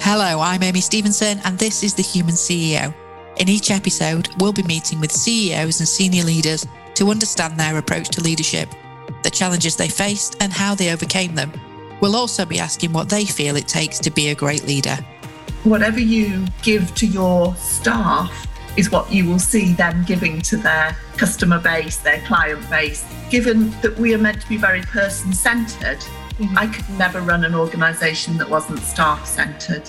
Hello, I'm Amy Stevenson, and this is The Human CEO. In each episode, we'll be meeting with CEOs and senior leaders to understand their approach to leadership, the challenges they faced, and how they overcame them. We'll also be asking what they feel it takes to be a great leader. Whatever you give to your staff is what you will see them giving to their customer base, their client base. Given that we are meant to be very person centered, mm-hmm. I could never run an organization that wasn't staff centered.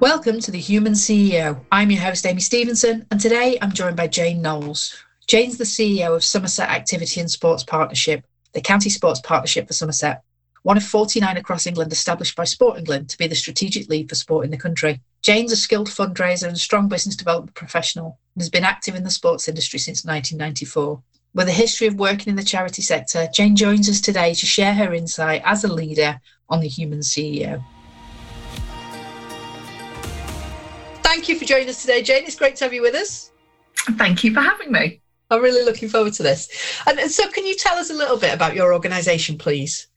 Welcome to the Human CEO. I'm your host, Amy Stevenson, and today I'm joined by Jane Knowles. Jane's the CEO of Somerset Activity and Sports Partnership, the county sports partnership for Somerset, one of 49 across England established by Sport England to be the strategic lead for sport in the country. Jane's a skilled fundraiser and strong business development professional and has been active in the sports industry since 1994. With a history of working in the charity sector, Jane joins us today to share her insight as a leader on the Human CEO. Thank you for joining us today, Jane. It's great to have you with us. Thank you for having me. I'm really looking forward to this. And so, can you tell us a little bit about your organisation, please?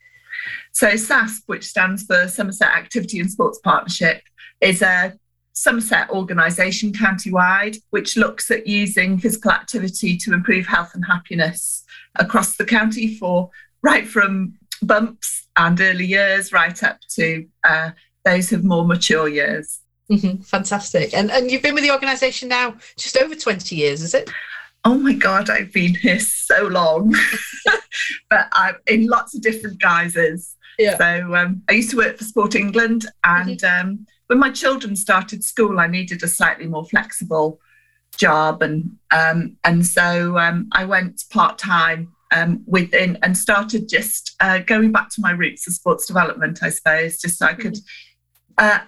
So, SASP, which stands for Somerset Activity and Sports Partnership, is a Somerset organisation county-wide, which looks at using physical activity to improve health and happiness across the county for right from bumps and early years right up to uh, those of more mature years. Mm-hmm. Fantastic. And and you've been with the organisation now just over 20 years, is it? Oh my God, I've been here so long, but I'm in lots of different guises. Yeah. So um, I used to work for Sport England, and mm-hmm. um, when my children started school, I needed a slightly more flexible job, and um, and so um, I went part time um, within and started just uh, going back to my roots of sports development, I suppose, just so I could. Uh,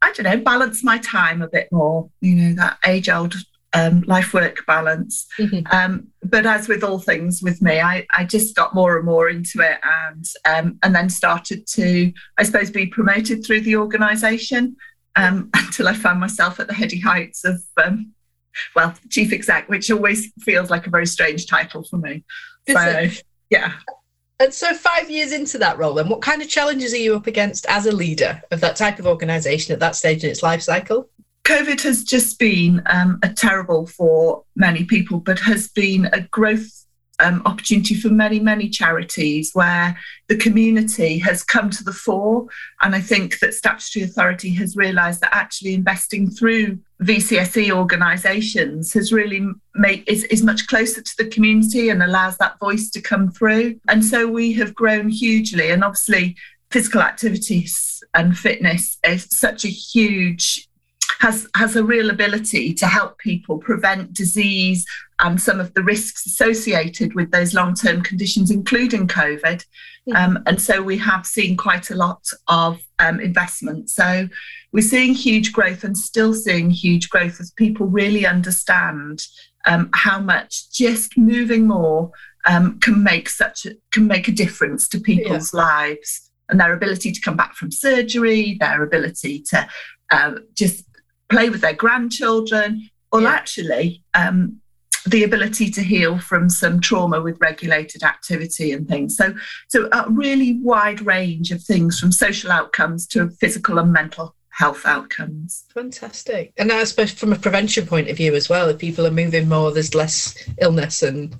I don't know, balance my time a bit more, you know, that age old um, life work balance. Mm-hmm. Um, but as with all things with me, I, I just got more and more into it and um, and then started to, I suppose, be promoted through the organisation um, until I found myself at the heady heights of, um, well, chief exec, which always feels like a very strange title for me. So, yeah. And so, five years into that role, then, what kind of challenges are you up against as a leader of that type of organisation at that stage in its life cycle? COVID has just been um, a terrible for many people, but has been a growth um, opportunity for many, many charities where the community has come to the fore. And I think that Statutory Authority has realised that actually investing through VCSE organisations has really made is, is much closer to the community and allows that voice to come through. And so we have grown hugely. And obviously, physical activities and fitness is such a huge has has a real ability to help people prevent disease and some of the risks associated with those long-term conditions, including COVID. Yeah. Um, and so we have seen quite a lot of um, investment. So we're seeing huge growth and still seeing huge growth as people really understand um, how much just moving more um, can make such a, can make a difference to people's yeah. lives and their ability to come back from surgery, their ability to uh, just play with their grandchildren, or yeah. actually um, the ability to heal from some trauma with regulated activity and things. So, so a really wide range of things from social outcomes to physical and mental health outcomes. Fantastic. And I suppose from a prevention point of view as well, if people are moving more, there's less illness and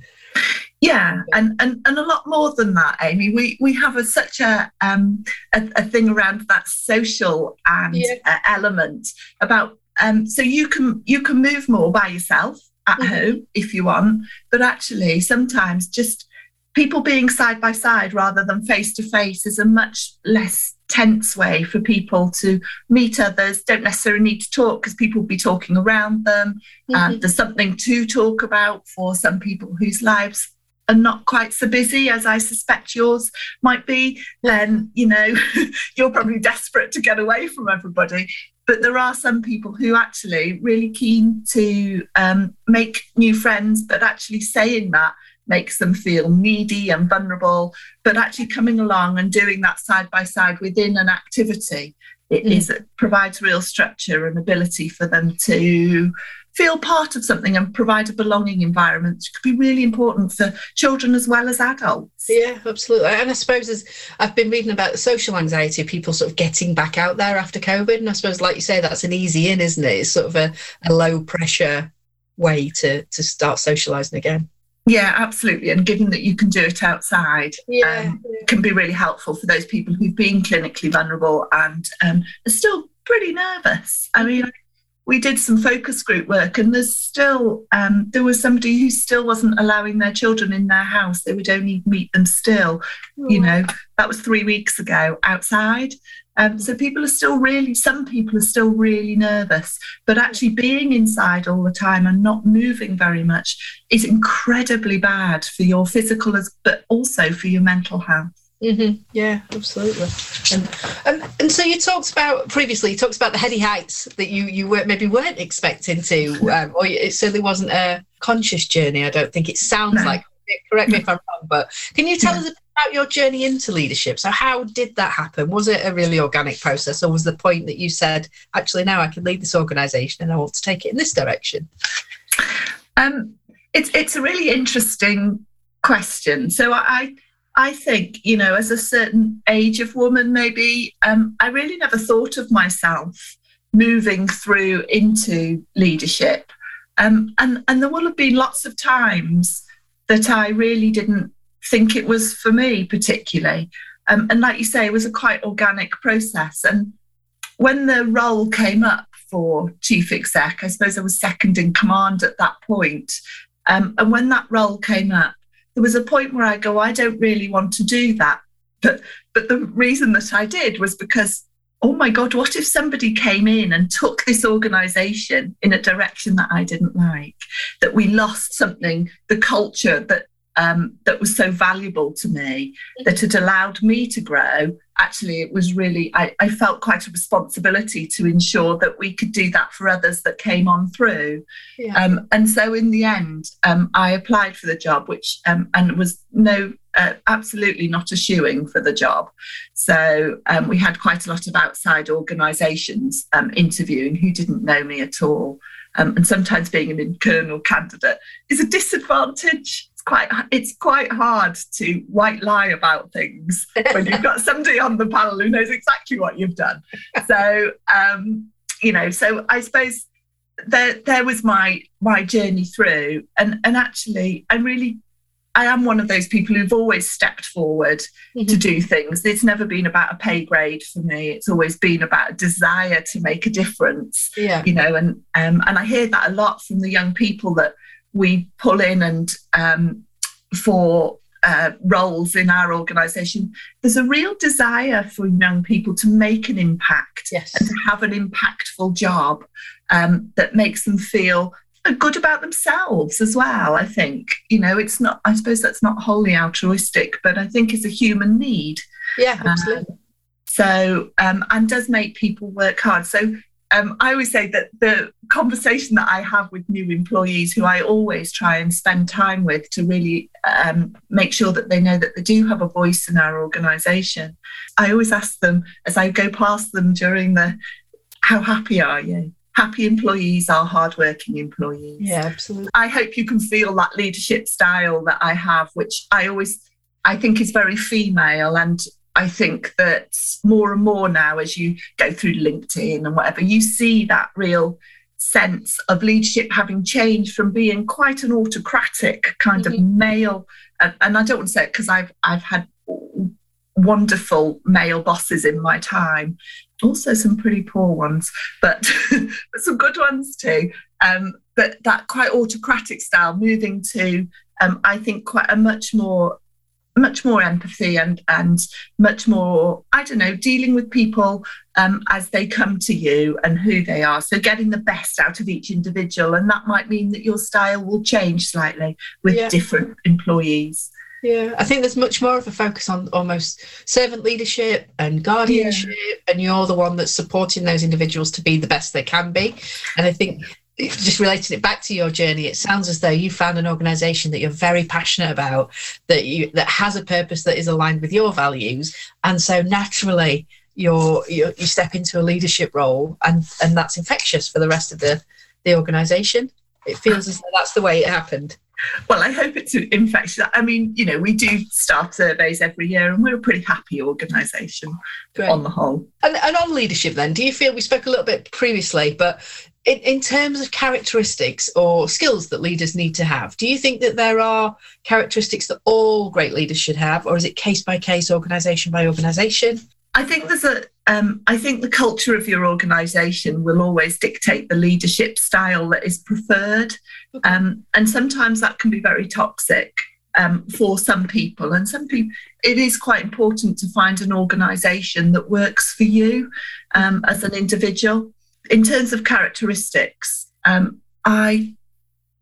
yeah, and, and and a lot more than that, Amy. We we have a, such a, um, a, a thing around that social and yeah. uh, element about um, so you can you can move more by yourself at mm-hmm. home if you want, but actually sometimes just people being side by side rather than face to face is a much less tense way for people to meet others don't necessarily need to talk because people will be talking around them mm-hmm. and there's something to talk about for some people whose lives are not quite so busy as I suspect yours might be, then you know you're probably desperate to get away from everybody. But there are some people who actually really keen to um, make new friends, but actually saying that makes them feel needy and vulnerable. But actually coming along and doing that side by side within an activity, it mm. is, it provides real structure and ability for them to feel part of something and provide a belonging environment which could be really important for children as well as adults. Yeah, absolutely. And I suppose as I've been reading about the social anxiety of people sort of getting back out there after COVID. And I suppose, like you say, that's an easy in, isn't it? It's sort of a, a low pressure way to to start socializing again. Yeah, absolutely. And given that you can do it outside, yeah, um, can be really helpful for those people who've been clinically vulnerable and um, are still pretty nervous. I mean, we did some focus group work and there's still um, there was somebody who still wasn't allowing their children in their house. They would only meet them still oh. you know. That was three weeks ago outside. Um, so people are still really some people are still really nervous but actually being inside all the time and not moving very much is incredibly bad for your physical as but also for your mental health Mm-hmm. Yeah, absolutely. And, and and so you talked about previously. You talked about the heady heights that you you were maybe weren't expecting to, um, or it certainly wasn't a conscious journey. I don't think it sounds no. like. Correct me if I'm wrong, but can you tell yeah. us about your journey into leadership? So, how did that happen? Was it a really organic process, or was the point that you said, actually, now I can lead this organisation and I want to take it in this direction? Um, it's it's a really interesting question. So I I think, you know, as a certain age of woman, maybe, um, I really never thought of myself moving through into leadership. Um, and, and there will have been lots of times that I really didn't think it was for me, particularly. Um, and like you say, it was a quite organic process. And when the role came up for chief exec, I suppose I was second in command at that point. Um, and when that role came up, there was a point where I go, I don't really want to do that. But but the reason that I did was because, oh my God, what if somebody came in and took this organization in a direction that I didn't like? That we lost something, the culture that um, that was so valuable to me that had allowed me to grow. Actually, it was really, I, I, felt quite a responsibility to ensure that we could do that for others that came on through. Yeah. Um, and so in the end, um, I applied for the job, which, um, and was no, uh, absolutely not a shoeing for the job. So um, we had quite a lot of outside organisations um, interviewing who didn't know me at all. and sometimes being an internal candidate is a disadvantage quite it's quite hard to white lie about things when you've got somebody on the panel who knows exactly what you've done. So um, you know, so I suppose there there was my my journey through, and and actually, I'm really. I am one of those people who've always stepped forward mm-hmm. to do things. It's never been about a pay grade for me. It's always been about a desire to make a difference. Yeah. You know, and um, and I hear that a lot from the young people that we pull in and um, for uh, roles in our organisation, there's a real desire for young people to make an impact yes. and to have an impactful job um, that makes them feel good about themselves as well. I think you know it's not. I suppose that's not wholly altruistic, but I think it's a human need. Yeah, absolutely. Um, so um, and does make people work hard. So um, I always say that the conversation that I have with new employees, who I always try and spend time with to really um, make sure that they know that they do have a voice in our organisation, I always ask them as I go past them during the how happy are you? Happy employees are hardworking employees. Yeah, absolutely. I hope you can feel that leadership style that I have, which I always I think is very female and I think that more and more now, as you go through LinkedIn and whatever, you see that real sense of leadership having changed from being quite an autocratic kind mm-hmm. of male. And, and, I don't want to say it because I've I've had wonderful male bosses in my time, also some pretty poor ones, but, but some good ones too. Um, but that quite autocratic style, moving to um, I think quite a much more much more empathy and and much more i don't know dealing with people um, as they come to you and who they are so getting the best out of each individual and that might mean that your style will change slightly with yeah. different employees yeah, I think there's much more of a focus on almost servant leadership and guardianship, yeah. and you're the one that's supporting those individuals to be the best they can be. And I think just relating it back to your journey, it sounds as though you found an organization that you're very passionate about, that you that has a purpose that is aligned with your values, and so naturally you're, you're you step into a leadership role, and and that's infectious for the rest of the the organisation. It feels as though that's the way it happened. Well, I hope it's infectious. I mean, you know, we do staff surveys every year and we're a pretty happy organisation on the whole. And, and, on leadership, then, do you feel we spoke a little bit previously, but in, in terms of characteristics or skills that leaders need to have, do you think that there are characteristics that all great leaders should have, or is it case by case, organisation by organisation? I think there's a. Um, I think the culture of your organisation will always dictate the leadership style that is preferred, um, and sometimes that can be very toxic um, for some people. And some people, it is quite important to find an organisation that works for you um, as an individual in terms of characteristics, um, I,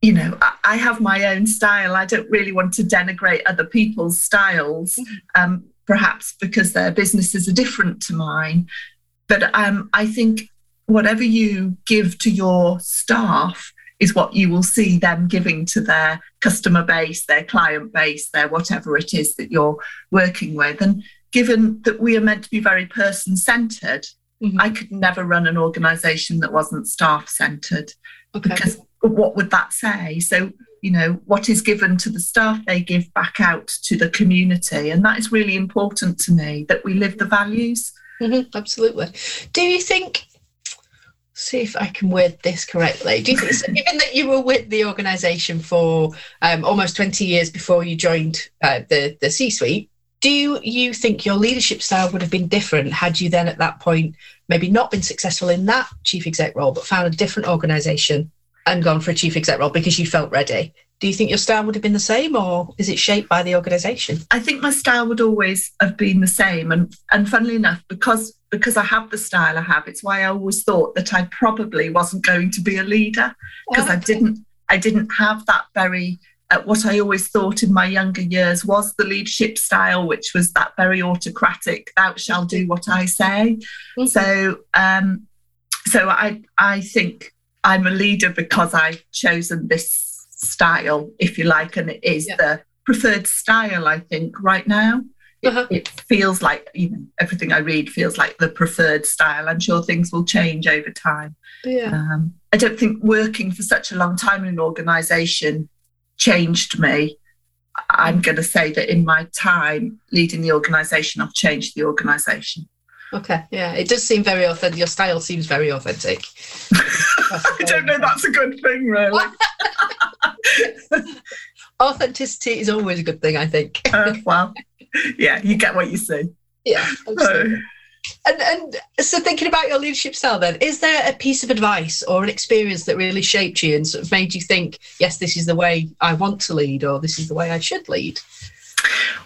you know, I, have my own style. I don't really want to denigrate other people's styles, mm-hmm. um, perhaps because their businesses are different to mine. But um, I think whatever you give to your staff is what you will see them giving to their customer base, their client base, their whatever it is that you're working with. And given that we are meant to be very person centered, Mm-hmm. I could never run an organization that wasn't staff centered okay. because what would that say? So, you know, what is given to the staff, they give back out to the community. And that is really important to me that we live the values. Mm-hmm, absolutely. Do you think see if I can word this correctly. Do you think, so given that you were with the organisation for um, almost 20 years before you joined uh, the, the C suite, do you think your leadership style would have been different had you then at that point maybe not been successful in that chief exec role, but found a different organization and gone for a chief exec role because you felt ready? Do you think your style would have been the same or is it shaped by the organization? I think my style would always have been the same. And and funnily enough, because because I have the style I have, it's why I always thought that I probably wasn't going to be a leader because oh, ah, okay. I didn't I didn't have that very what I always thought in my younger years was the leadership style, which was that very autocratic, thou shalt do what I say. Mm-hmm. So, um, so I, I think I'm a leader because I've chosen this style, if you like, and it is yeah. the preferred style, I think, right now. It, uh-huh. it, feels like you know everything I read feels like the preferred style. I'm sure things will change over time. Yeah. Um, I don't think working for such a long time in an organisation changed me. I'm going to say that in my time leading the organisation, I've changed the organisation. Okay, yeah, it does seem very authentic. Your style seems very authentic. I don't know. That's a good thing, really. Authenticity is always a good thing, I think. uh, well, yeah, you get what you see. Yeah, absolutely. And, and so, thinking about your leadership style, then, is there a piece of advice or an experience that really shaped you and sort of made you think, yes, this is the way I want to lead, or this is the way I should lead?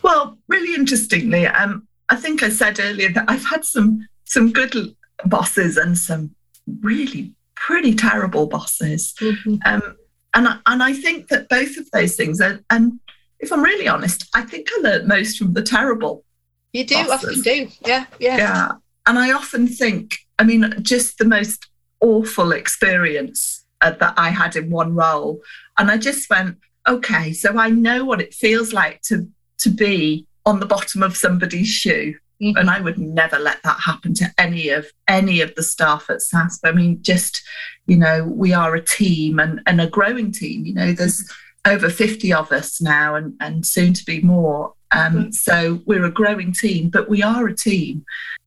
Well, really interestingly, um, I think I said earlier that I've had some some good bosses and some really pretty terrible bosses, mm-hmm. um, and I, and I think that both of those things are. And if I'm really honest, I think I learned most from the terrible you do bosses. often do. Yeah, yeah. Yeah. And I often think, I mean, just the most awful experience uh, that I had in one role. And I just went, okay, so I know what it feels like to to be on the bottom of somebody's shoe. Mm-hmm. And I would never let that happen to any of any of the staff at SASP. I mean, just, you know, we are a team and, and a growing team. You know, there's over 50 of us now and, and soon to be more. Um, mm-hmm. So we're a growing team, but we are a team.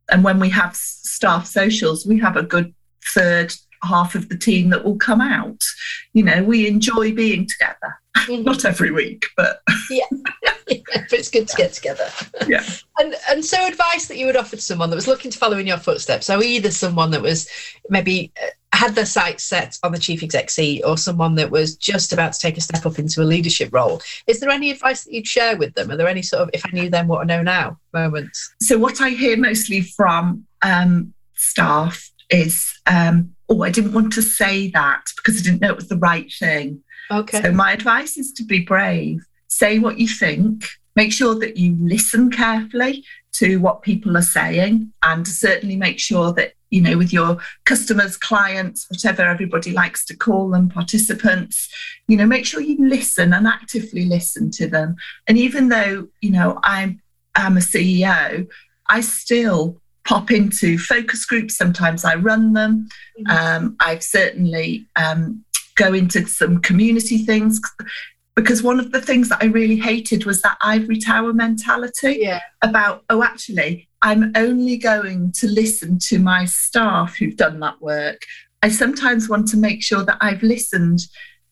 And when we have staff socials, we have a good third half of the team that will come out. You know, we enjoy being together. Mm-hmm. Not every week, but yeah. yeah, but it's good to get together. Yeah. And and so advice that you would offer to someone that was looking to follow in your footsteps. So either someone that was maybe uh, had their sights set on the chief exec seat or someone that was just about to take a step up into a leadership role. Is there any advice that you'd share with them? Are there any sort of if I knew then what I know now moments? So what I hear mostly from um, staff is, um, oh, I didn't want to say that because I didn't know it was the right thing. Okay. So my advice is to be brave. Say what you think. Make sure that you listen carefully to what people are saying and certainly make sure that you know with your customers clients whatever everybody likes to call them participants you know make sure you listen and actively listen to them and even though you know i'm i'm a ceo i still pop into focus groups. Sometimes I run them. Mm-hmm. Um, I've certainly um, go into some community things because one of the things that I really hated was that ivory tower mentality yeah. about, oh, actually, I'm only going to listen to my staff who've done that work. I sometimes want to make sure that I've listened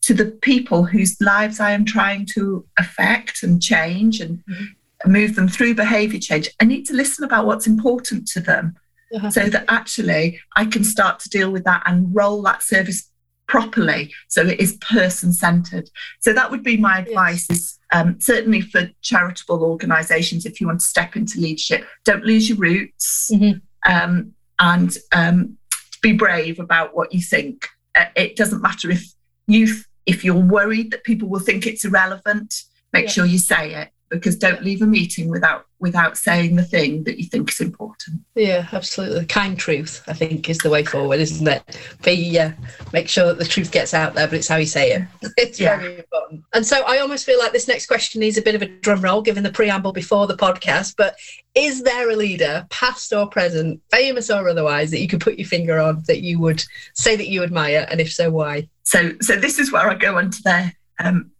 to the people whose lives I am trying to affect and change and mm-hmm. move them through behavior change. I need to listen about what's important to them uh-huh. so that actually I can start to deal with that and roll that service properly so it is person centered so that would be my advice is um, certainly for charitable organizations if you want to step into leadership don't lose your roots mm-hmm. um, and um, be brave about what you think uh, it doesn't matter if you if you're worried that people will think it's irrelevant make yeah. sure you say it because don't leave a meeting without without saying the thing that you think is important. Yeah, absolutely. Kind truth, I think, is the way forward, isn't it? Be uh, make sure that the truth gets out there, but it's how you say it. It's yeah. very important. And so I almost feel like this next question needs a bit of a drum roll, given the preamble before the podcast. But is there a leader, past or present, famous or otherwise, that you could put your finger on that you would say that you admire, and if so, why? So, so this is where I go onto there. Um,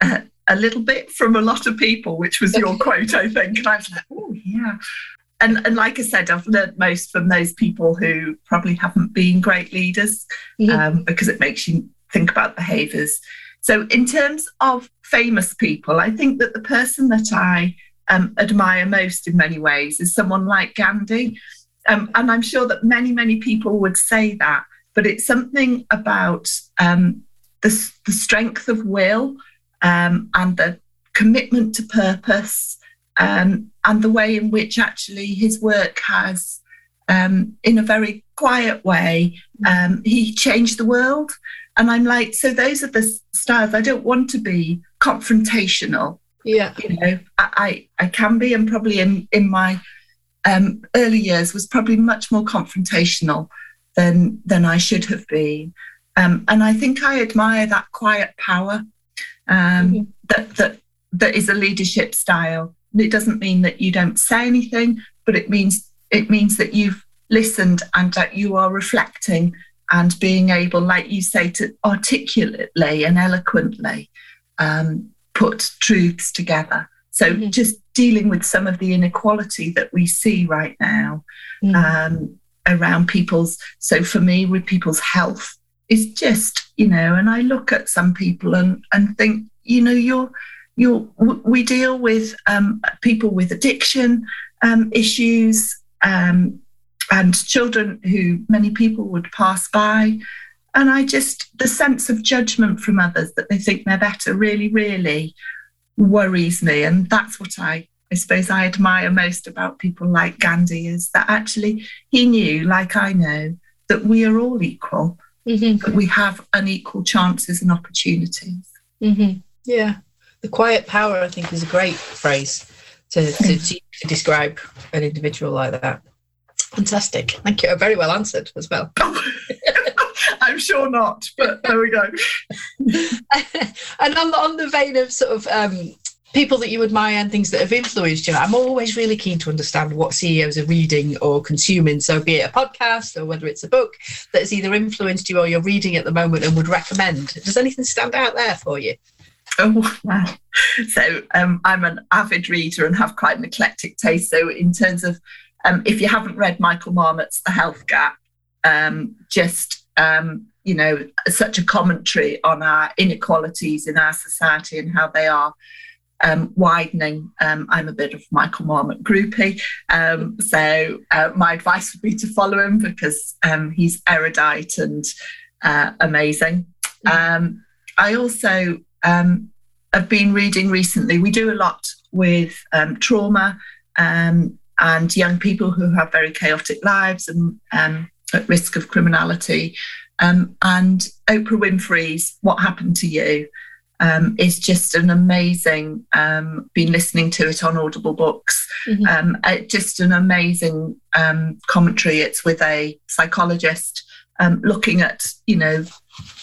uh, a little bit from a lot of people, which was your quote, I think. And I was like, oh, yeah. And, and like I said, I've learned most from those people who probably haven't been great leaders mm-hmm. um, because it makes you think about behaviors. So, in terms of famous people, I think that the person that I um, admire most in many ways is someone like Gandhi. Um, and I'm sure that many, many people would say that, but it's something about um, the, the strength of will um, and the commitment to purpose um, and the way in which actually his work has, um, in a very quiet way, um, he changed the world. And I'm like, so those are the styles. I don't want to be confrontational. Yeah. You know, I, I, I can be, and probably in, in my um, early years was probably much more confrontational than than I should have been. Um, and I think I admire that quiet power um, mm-hmm. that that that is a leadership style. It doesn't mean that you don't say anything, but it means it means that you've listened and that you are reflecting and being able, like you say, to articulately and eloquently um, put truths together. So mm-hmm. just dealing with some of the inequality that we see right now mm-hmm. um, around people's. So for me, with people's health, is just you know and i look at some people and and think you know you're you're we deal with um, people with addiction um, issues um, and children who many people would pass by. And i just the sense of judgment from others that they think they're better really really worries me. And that's what i i suppose i admire most about people like gandhi is that actually he knew like i know that we are all equal mm-hmm. we have unequal chances and opportunities. Mm-hmm. Yeah. The quiet power, I think, is a great phrase to, to, to describe an individual like that. Fantastic. Thank you. Very well answered as well. I'm sure not, but there we go. and on, on the vein of sort of um, people that you admire and things that have influenced you. I'm always really keen to understand what CEOs are reading or consuming. So, be it a podcast or whether it's a book that has either influenced you or you're reading at the moment and would recommend. Does anything stand out there for you? Oh, wow. So, um, I'm an avid reader and have quite an eclectic taste. So, in terms of um, if you haven't read Michael Marmot's The Health Gap, um, just um, you know, such a commentary on our inequalities in our society and how they are um, widening. Um, I'm a bit of Michael Marmot groupie, um, so uh, my advice would be to follow him because um, he's erudite and uh, amazing. Um, I also um, have been reading recently. We do a lot with trauma and young people who have very chaotic lives and at risk of criminality. and Oprah Winfrey's "What Happened to You." Um, is just an amazing. Um, been listening to it on Audible Books. Mm-hmm. Um, uh, just an amazing um, commentary. It's with a psychologist um, looking at you know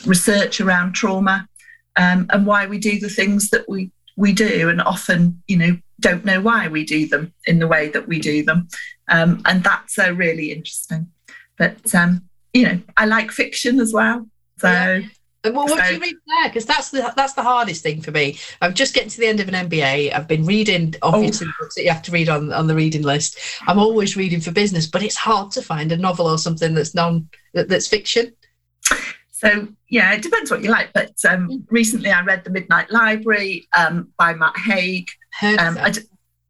research around trauma um, and why we do the things that we we do, and often you know don't know why we do them in the way that we do them. Um, and that's uh, really interesting. But, um, you know, I like fiction as well. So. Yeah. Well, what so, do you read there? Because that's the that's the hardest thing for me. I'm just getting to the end of an MBA. I've been reading obviously oh. books that you have to read on on the reading list. I'm always reading for business, but it's hard to find a novel or something that's non that, that's fiction. So yeah, it depends what you like. But um, mm. recently, I read The Midnight Library um, by Matt Haig. Heard Um,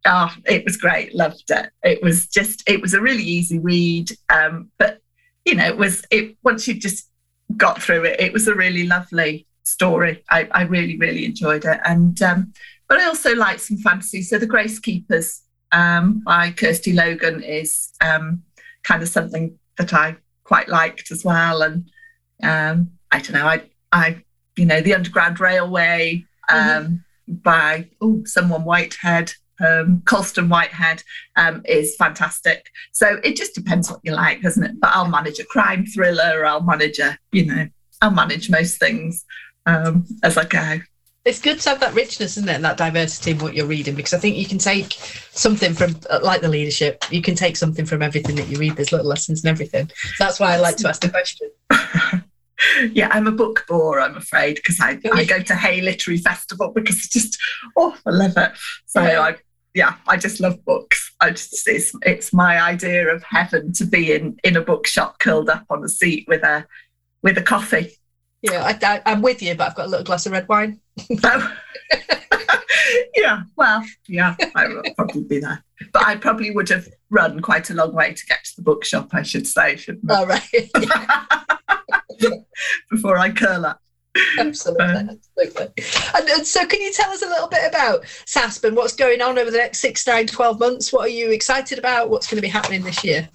oh, it was great. Loved it. It was just it was a really easy read. Um, but you know, it was it once you just got through it, it was a really lovely story. I, I really really enjoyed it. And um, but I also like some fantasy. So The Grace Keepers um, by Kirsty Logan is um, kind of something that I quite liked as well. And um, I don't know, I, I, you know, the Underground Railway um, mm-hmm. by oh, someone Whitehead, um, Colson Whitehead um, is fantastic. So it just depends what you like, doesn't it? But I'll manage a crime thriller. I'll manage a, you know, I'll manage most things um, as I go it's good to have that richness, isn't it, and that diversity in what you're reading? Because I think you can take something from, uh, like the leadership, you can take something from everything that you read. There's little lessons and everything. So that's why I like to ask the question. yeah, I'm a book bore, I'm afraid, because I, I go to Hay Literary Festival because it's just, oh, I love it. So yeah. I, yeah, I just love books. I just it's it's my idea of heaven to be in in a bookshop, curled up on a seat with a with a coffee. Yeah, I, am with you, but I've got a little glass of red wine. oh. yeah, well, yeah, I would probably be there. But I probably would have run quite a long way to get to the bookshop, I should say, shouldn't I? Oh, right. Before I curl up. Absolutely, um, absolutely. And, and, so, can you tell us a little bit about SASP and what's going on over the next six, nine, 12 months? What are you excited about? What's going to be happening this year?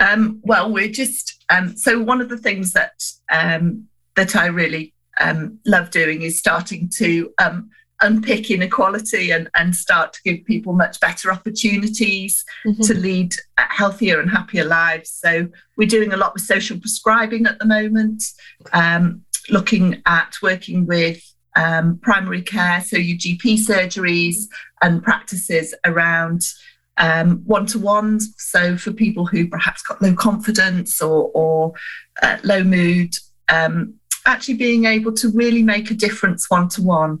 Um, well, we're just um, so one of the things that um, that I really um, love doing is starting to um, unpick inequality and, and start to give people much better opportunities mm-hmm. to lead healthier and happier lives. So we're doing a lot with social prescribing at the moment, um, looking at working with um, primary care, so your GP surgeries and practices around one to ones. So for people who perhaps got low confidence or, or uh, low mood, um, actually being able to really make a difference one to one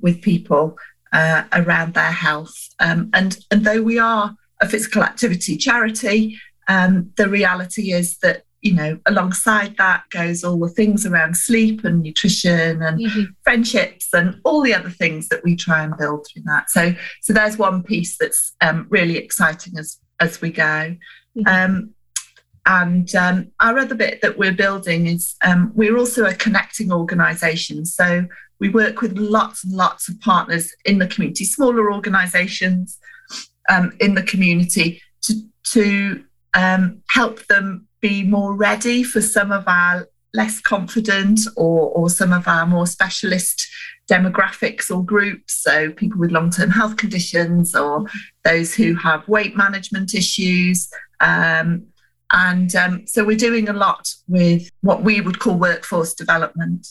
with people uh, around their health. Um, and, and though we are a physical activity charity, um, the reality is that you know alongside that goes all the things around sleep and nutrition and mm-hmm. friendships and all the other things that we try and build through that so so there's one piece that's um, really exciting as as we go mm-hmm. um, and um, our other bit that we're building is um, we're also a connecting organisation. So we work with lots and lots of partners in the community, smaller organisations um, in the community to, to um, help them be more ready for some of our less confident or, or some of our more specialist demographics or groups. So people with long term health conditions or those who have weight management issues. Um, and um, so we're doing a lot with what we would call workforce development.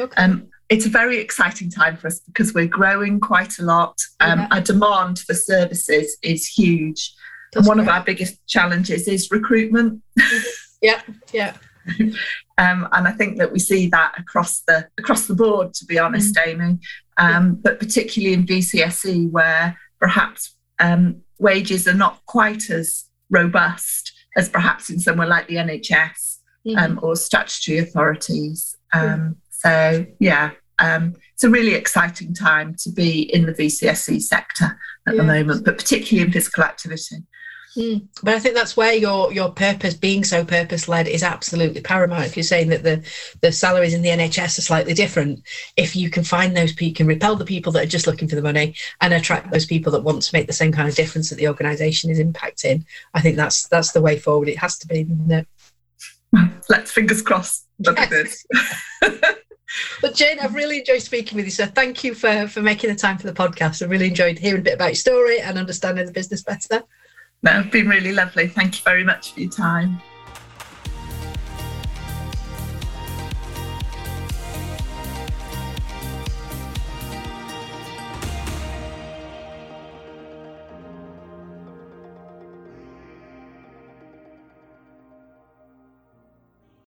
Okay. Um, it's a very exciting time for us because we're growing quite a lot. Um, yeah. Our demand for services is huge. That's and one great. of our biggest challenges is recruitment. yeah, yeah. Um, and I think that we see that across the across the board, to be honest, mm. Amy. Um, but particularly in VCSE, where perhaps um, wages are not quite as robust as perhaps in somewhere like the NHS mm-hmm. um, or statutory authorities. Um, so, yeah, um, it's a really exciting time to be in the VCSE sector at the moment, but particularly in physical activity. Mm. But I think that's where your your purpose, being so purpose led, is absolutely paramount. If you're saying that the the salaries in the NHS are slightly different, if you can find those people, can repel the people that are just looking for the money and attract those people that want to make the same kind of difference that the organisation is impacting, I think that's that's the way forward. It has to be. No. Let's fingers crossed. Yes. but Jane, I've really enjoyed speaking with you. So thank you for for making the time for the podcast. I really enjoyed hearing a bit about your story and understanding the business better. No, it's been really lovely. Thank you very much for your time.